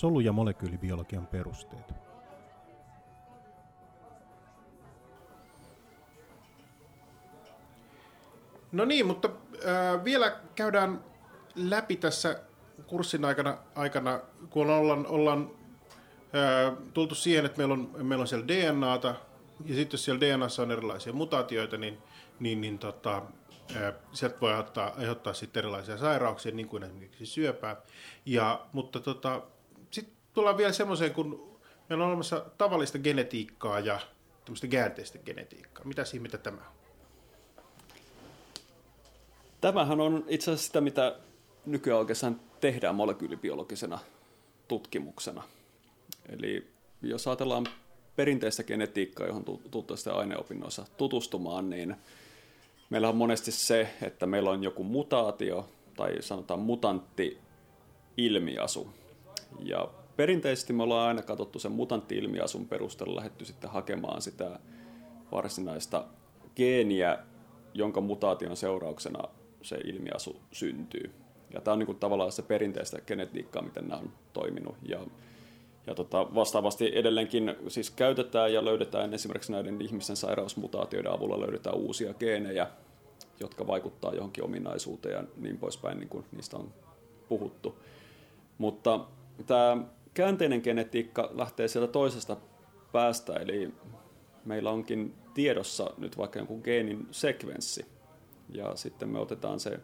Solu- ja molekyylibiologian perusteet. No niin, mutta äh, vielä käydään läpi tässä kurssin aikana, aikana kun ollaan, ollaan äh, tultu siihen, että meillä on, meillä on siellä DNAta, ja sitten jos siellä DNAssa on erilaisia mutaatioita, niin, niin, niin tota, sieltä voi aiheuttaa, aiheuttaa sitten erilaisia sairauksia, niin kuin esimerkiksi syöpää. Ja, mutta tota, tullaan vielä semmoiseen, kun meillä on olemassa tavallista genetiikkaa ja tämmöistä käänteistä genetiikkaa. Mitä ihmettä tämä on? Tämähän on itse asiassa sitä, mitä nykyään oikeastaan tehdään molekyylibiologisena tutkimuksena. Eli jos ajatellaan perinteistä genetiikkaa, johon tultaisiin aineopinnoissa tutustumaan, niin meillä on monesti se, että meillä on joku mutaatio tai sanotaan mutantti ilmiasu. Ja perinteisesti me ollaan aina katsottu sen mutantti-ilmiasun perusteella lähetty sitten hakemaan sitä varsinaista geeniä, jonka mutaation seurauksena se ilmiasu syntyy. Ja tämä on niin kuin tavallaan se perinteistä genetiikkaa, miten nämä on toiminut. Ja, ja tota, vastaavasti edelleenkin siis käytetään ja löydetään esimerkiksi näiden ihmisten sairausmutaatioiden avulla löydetään uusia geenejä, jotka vaikuttaa johonkin ominaisuuteen ja niin poispäin, niin kuin niistä on puhuttu. Mutta tämä käänteinen genetiikka lähtee sieltä toisesta päästä, eli meillä onkin tiedossa nyt vaikka jonkun geenin sekvenssi, ja sitten me otetaan se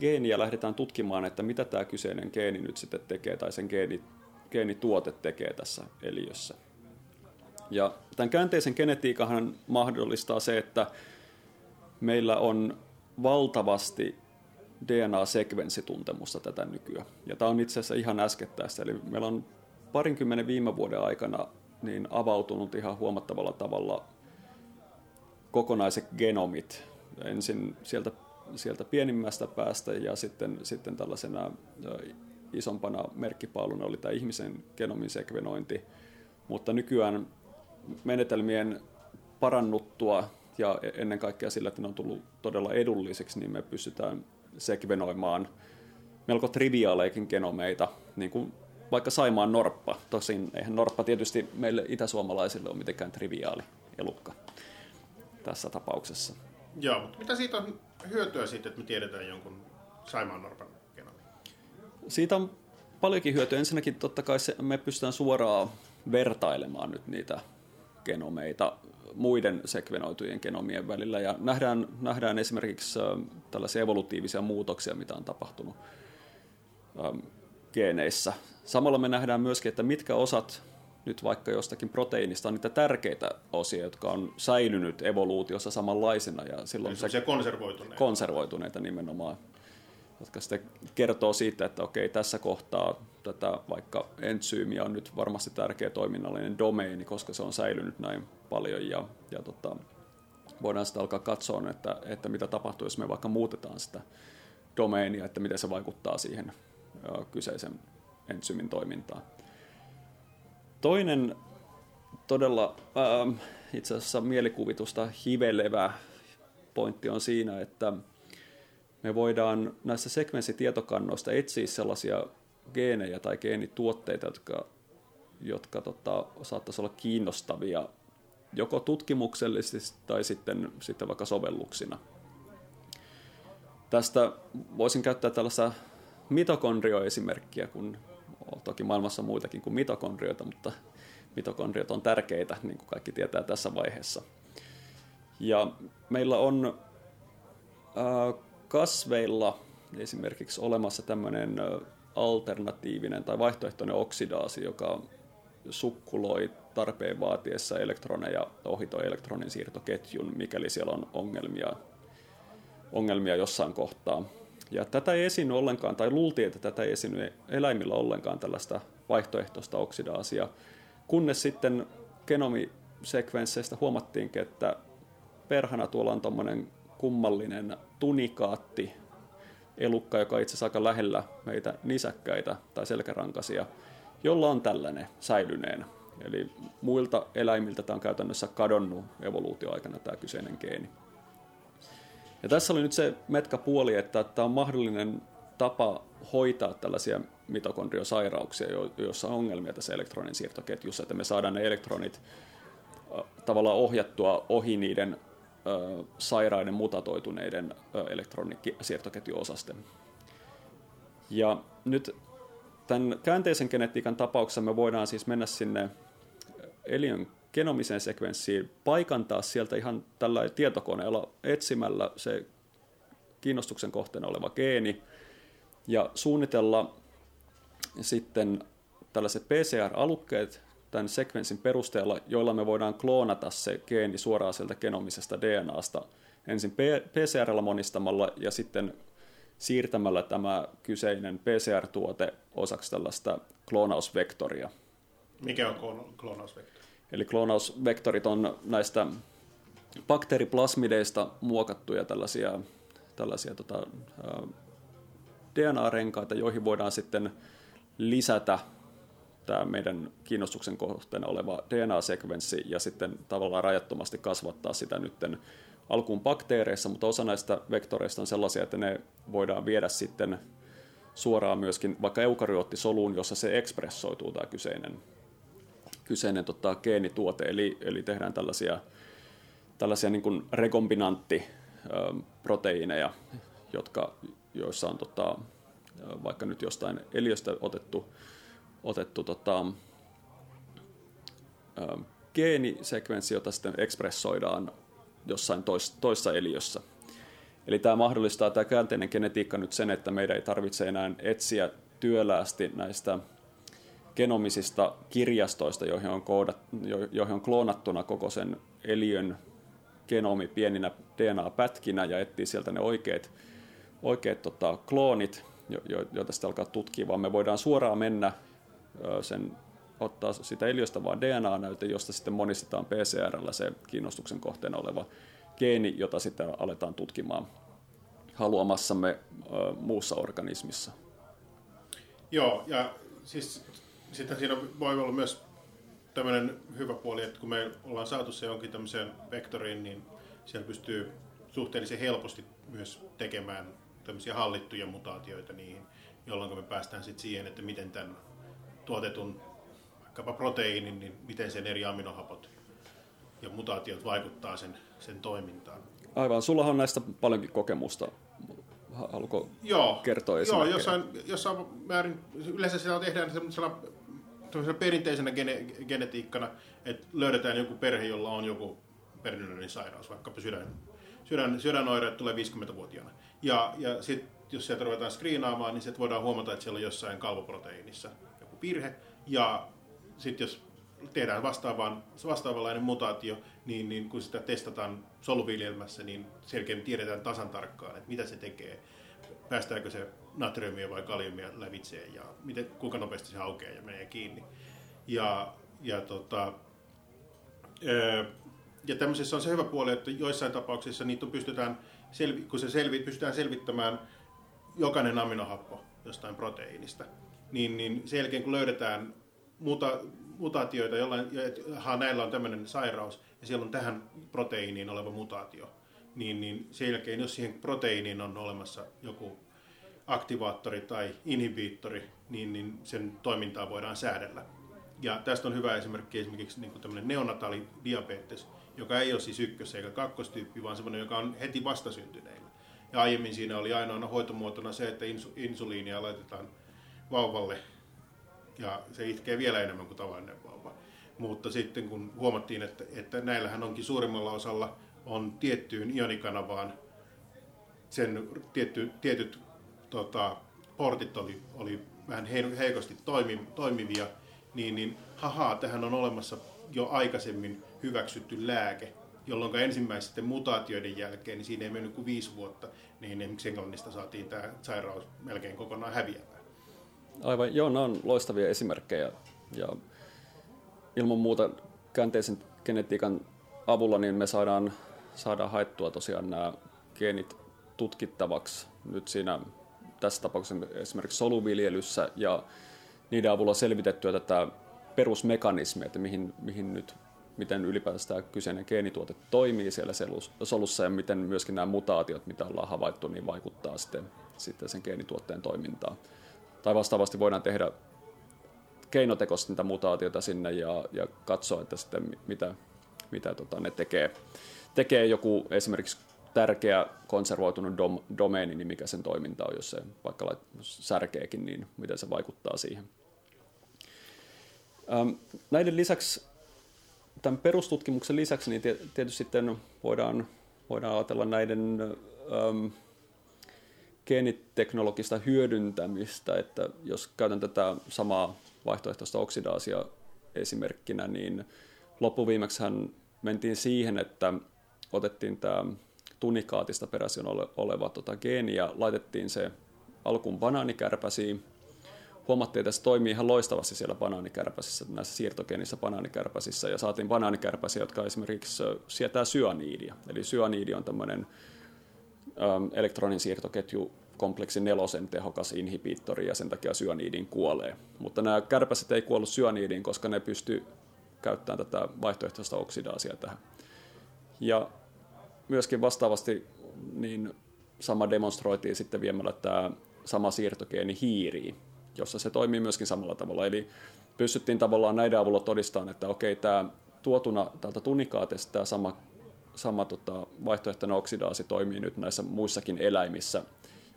geeni ja lähdetään tutkimaan, että mitä tämä kyseinen geeni nyt sitten tekee tai sen geeni, geenituote tekee tässä eliössä. Ja tämän käänteisen genetiikahan mahdollistaa se, että meillä on valtavasti DNA-sekvenssituntemusta tätä nykyään. Ja tämä on itse asiassa ihan äskettäistä. Eli meillä on parinkymmenen viime vuoden aikana niin avautunut ihan huomattavalla tavalla kokonaiset genomit ensin sieltä, sieltä pienimmästä päästä ja sitten, sitten tällaisena isompana merkkipaaluna oli tämä ihmisen genomin sekvenointi. Mutta nykyään menetelmien parannuttua ja ennen kaikkea sillä, että ne on tullut todella edulliseksi, niin me pystytään sekvenoimaan melko triviaaleikin genomeita, niin kuin vaikka Saimaan norppa. Tosin eihän norppa tietysti meille itäsuomalaisille ole mitenkään triviaali elukka tässä tapauksessa. Joo, mutta mitä siitä on hyötyä siitä, että me tiedetään jonkun Saimaan Norpan genomi? Siitä on paljonkin hyötyä. Ensinnäkin totta kai se, me pystytään suoraan vertailemaan nyt niitä genomeita muiden sekvenoitujen genomien välillä ja nähdään, nähdään esimerkiksi äh, tällaisia evolutiivisia muutoksia, mitä on tapahtunut ähm, geeneissä. Samalla me nähdään myöskin, että mitkä osat nyt vaikka jostakin proteiinista on niitä tärkeitä osia, jotka on säilynyt evoluutiossa samanlaisena. Ja silloin se, se konservoituneita. konservoituneita nimenomaan, jotka sitten kertoo siitä, että okei, tässä kohtaa tätä vaikka entsyymiä on nyt varmasti tärkeä toiminnallinen domeini, koska se on säilynyt näin paljon ja, ja tota, voidaan sitten alkaa katsoa, että, että mitä tapahtuu, jos me vaikka muutetaan sitä domeenia, että miten se vaikuttaa siihen kyseisen entsyymin toimintaan. Toinen todella ähm, itse asiassa mielikuvitusta hivelevä pointti on siinä, että me voidaan näissä sekvenssitietokannoista etsiä sellaisia geenejä tai geenituotteita, jotka, jotka tota, saattaisi olla kiinnostavia joko tutkimuksellisesti tai sitten, sitten vaikka sovelluksina. Tästä voisin käyttää tällaista mitokondrioesimerkkiä, kun toki maailmassa muitakin kuin mitokondrioita, mutta mitokondriot on tärkeitä, niin kuin kaikki tietää tässä vaiheessa. Ja meillä on kasveilla esimerkiksi olemassa tämmöinen alternatiivinen tai vaihtoehtoinen oksidaasi, joka sukkuloi tarpeen vaatiessa elektroneja ohitoi elektronin siirtoketjun, mikäli siellä on ongelmia, ongelmia jossain kohtaa. Ja tätä ei esiinny ollenkaan, tai luultiin, että tätä ei esiinny eläimillä ollenkaan tällaista vaihtoehtoista oksidaasia, kunnes sitten genomisekvensseistä huomattiinkin, että perhana tuolla on tuommoinen kummallinen tunikaatti, elukka, joka on itse asiassa aika lähellä meitä nisäkkäitä tai selkärankasia, jolla on tällainen säilyneen. Eli muilta eläimiltä tämä on käytännössä kadonnut evoluutioaikana tämä kyseinen geeni. Ja tässä oli nyt se metkä puoli, että tämä on mahdollinen tapa hoitaa tällaisia mitokondriosairauksia, joissa on ongelmia tässä elektronin siirtoketjussa, että me saadaan ne elektronit tavallaan ohjattua ohi niiden sairaiden mutatoituneiden elektronisiirtoketjuosasten. Ja nyt tämän käänteisen genetiikan tapauksessa me voidaan siis mennä sinne eliön genomiseen sekvenssiin, paikantaa sieltä ihan tällä tietokoneella etsimällä se kiinnostuksen kohteena oleva geeni ja suunnitella sitten tällaiset PCR-alukkeet tämän sekvenssin perusteella, joilla me voidaan kloonata se geeni suoraan sieltä genomisesta DNAsta ensin PCRllä monistamalla ja sitten siirtämällä tämä kyseinen PCR-tuote osaksi tällaista kloonausvektoria. Mikä on kloonausvektori? Eli kloonausvektorit on näistä bakteeriplasmideista muokattuja tällaisia, tällaisia tota, DNA-renkaita, joihin voidaan sitten lisätä tämä meidän kiinnostuksen kohteena oleva DNA-sekvenssi ja sitten tavallaan rajattomasti kasvattaa sitä nytten alkuun bakteereissa, mutta osa näistä vektoreista on sellaisia, että ne voidaan viedä sitten suoraan myöskin vaikka eukaryoottisoluun, jossa se ekspressoituu tämä kyseinen, kyseinen tota, geenituote, eli, eli tehdään tällaisia, tällaisia niin rekombinanttiproteiineja, jotka, joissa on tota, vaikka nyt jostain eliöstä otettu, otettu tota, geenisekvenssi, jota sitten ekspressoidaan jossain tois, toissa eliössä. Eli tämä mahdollistaa tämä käänteinen genetiikka nyt sen, että meidän ei tarvitse enää etsiä työläästi näistä genomisista kirjastoista, joihin on, koodat, joihin on kloonattuna koko sen eliön genomi pieninä DNA-pätkinä ja etsii sieltä ne oikeat, oikeat tota, kloonit, joita sitten alkaa tutkia, vaan me voidaan suoraan mennä sen ottaa sitä eliöstä vaan DNA-näyte, josta sitten monistetaan PCRllä se kiinnostuksen kohteena oleva geeni, jota sitten aletaan tutkimaan haluamassamme muussa organismissa. Joo, ja siis sitten siinä voi olla myös tämmöinen hyvä puoli, että kun me ollaan saatu se jonkin tämmöiseen vektoriin, niin siellä pystyy suhteellisen helposti myös tekemään tämmöisiä hallittuja mutaatioita niihin, jolloin me päästään sitten siihen, että miten tämän tuotetun vaikkapa proteiinin, niin miten sen eri aminohapot ja mutaatiot vaikuttaa sen, sen toimintaan. Aivan, sulla on näistä paljonkin kokemusta. Haluatko joo, kertoa Joo, jossain, jossain määrin, yleensä sitä tehdään sellaisella, perinteisenä gene, genetiikkana, että löydetään joku perhe, jolla on joku perinnöllinen sairaus, vaikkapa sydän, sydän, sydänoireet tulee 50-vuotiaana. Ja, ja sitten jos sieltä ruvetaan skriinaamaan, niin sitten voidaan huomata, että siellä on jossain kalvoproteiinissa virhe. Ja sitten jos tehdään vastaavan, vastaavanlainen mutaatio, niin, niin kun sitä testataan soluviljelmässä, niin selkeästi tiedetään tasan tarkkaan, että mitä se tekee. Päästääkö se natriumia vai kaliumia lävitse ja miten, kuinka nopeasti se aukeaa ja menee kiinni. Ja, ja, tota, ja tämmöisessä on se hyvä puoli, että joissain tapauksissa niitä pystytään, kun se selvi, pystytään selvittämään jokainen aminohappo jostain proteiinista, niin, niin sen jälkeen kun löydetään muta, mutaatioita, jollain, ja näillä on tämmöinen sairaus, ja siellä on tähän proteiiniin oleva mutaatio, niin, niin sen jälkeen, jos siihen proteiiniin on olemassa joku aktivaattori tai inhibiittori, niin, niin sen toimintaa voidaan säädellä. Ja tästä on hyvä esimerkki esimerkiksi niin tämmöinen neonataali diabetes, joka ei ole siis ykkös- eikä kakkostyyppi, vaan semmoinen, joka on heti vastasyntyneillä. Ja aiemmin siinä oli ainoana hoitomuotona se, että insuliinia laitetaan vauvalle ja se itkee vielä enemmän kuin tavallinen vauva. Mutta sitten kun huomattiin, että, että näillähän onkin suurimmalla osalla on tiettyyn ionikanavaan sen tietty, tietyt tota, portit oli, oli vähän heikosti toimi, toimivia, niin, niin hahaa, tähän on olemassa jo aikaisemmin hyväksytty lääke, jolloin ensimmäisten mutaatioiden jälkeen, niin siinä ei mennyt kuin viisi vuotta, niin esimerkiksi Englannista saatiin tämä sairaus melkein kokonaan häviämään. Aivan, joo, nämä on loistavia esimerkkejä. Ja ilman muuta käänteisen genetiikan avulla niin me saadaan, saadaan haettua tosiaan nämä geenit tutkittavaksi nyt siinä tässä tapauksessa esimerkiksi soluviljelyssä ja niiden avulla selvitettyä tätä perusmekanismia, että mihin, mihin nyt miten ylipäätään tämä kyseinen geenituote toimii siellä solussa ja miten myöskin nämä mutaatiot, mitä ollaan havaittu, niin vaikuttaa sitten, sitten sen geenituotteen toimintaan. Tai vastaavasti voidaan tehdä keinotekoisesti niitä mutaatioita sinne ja, ja katsoa, että sitten mitä, mitä tota, ne tekee. Tekee joku esimerkiksi tärkeä konservoitunut dom, domeeni, niin mikä sen toiminta on, jos se vaikka särkeekin, niin miten se vaikuttaa siihen. Ähm, näiden lisäksi, tämän perustutkimuksen lisäksi, niin tietysti sitten voidaan, voidaan ajatella näiden ähm, geeniteknologista hyödyntämistä, että jos käytän tätä samaa vaihtoehtoista oksidaasia esimerkkinä, niin loppuviimeksihän mentiin siihen, että otettiin tämä tunikaatista peräisin oleva tota, geeni ja laitettiin se alkuun banaanikärpäsiin. Huomattiin, että se toimii ihan loistavasti siellä banaanikärpäsissä, näissä siirtogeenissä banaanikärpäsissä, ja saatiin banaanikärpäsiä, jotka esimerkiksi sietää syaniidia. Eli syaniidi on tämmöinen elektronin siirtoketju kompleksi nelosen tehokas inhibiittori ja sen takia syaniidin kuolee. Mutta nämä kärpäset ei kuollut syaniidiin, koska ne pysty käyttämään tätä vaihtoehtoista oksidaasia tähän. Ja myöskin vastaavasti niin sama demonstroitiin sitten viemällä tämä sama siirtogeeni hiiriin, jossa se toimii myöskin samalla tavalla. Eli pystyttiin tavallaan näiden avulla todistamaan, että okei, tämä tuotuna täältä tunikaatesta tämä sama, sama tota, vaihtoehtoinen oksidaasi toimii nyt näissä muissakin eläimissä,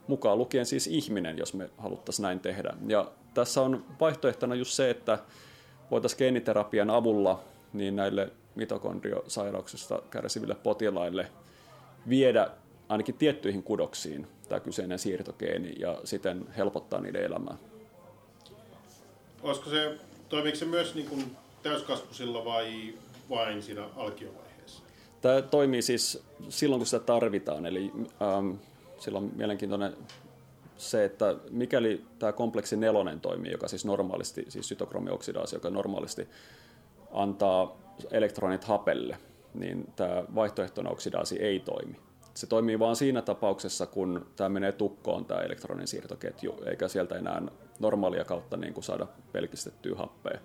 mukaan lukien siis ihminen, jos me haluttaisiin näin tehdä. Ja tässä on vaihtoehtona just se, että voitaisiin geeniterapian avulla niin näille mitokondriosairauksista kärsiville potilaille viedä ainakin tiettyihin kudoksiin tämä kyseinen siirtogeeni ja siten helpottaa niiden elämää. Olisiko se, toimiiko se myös niin kuin täyskasvusilla vai vain siinä alkiovaiheessa? Tämä toimii siis silloin, kun sitä tarvitaan. Eli ähm, silloin mielenkiintoinen se, että mikäli tämä kompleksi nelonen toimii, joka siis normaalisti, siis sytokromioksidaasi, joka normaalisti antaa elektronit hapelle, niin tämä vaihtoehtoinen oksidaasi ei toimi. Se toimii vain siinä tapauksessa, kun tämä menee tukkoon tämä elektronin siirtoketju, eikä sieltä enää normaalia kautta niin kuin saada pelkistettyä happea.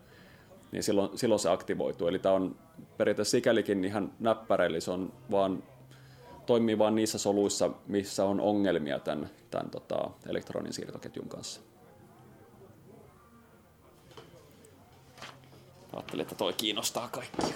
Niin silloin, silloin se aktivoituu. Eli tämä on periaatteessa sikälikin ihan näppärä, eli se on vaan, toimii vain niissä soluissa, missä on ongelmia tämän, tämän tota, elektronin siirtoketjun kanssa. Ajattelin, että toi kiinnostaa kaikkia.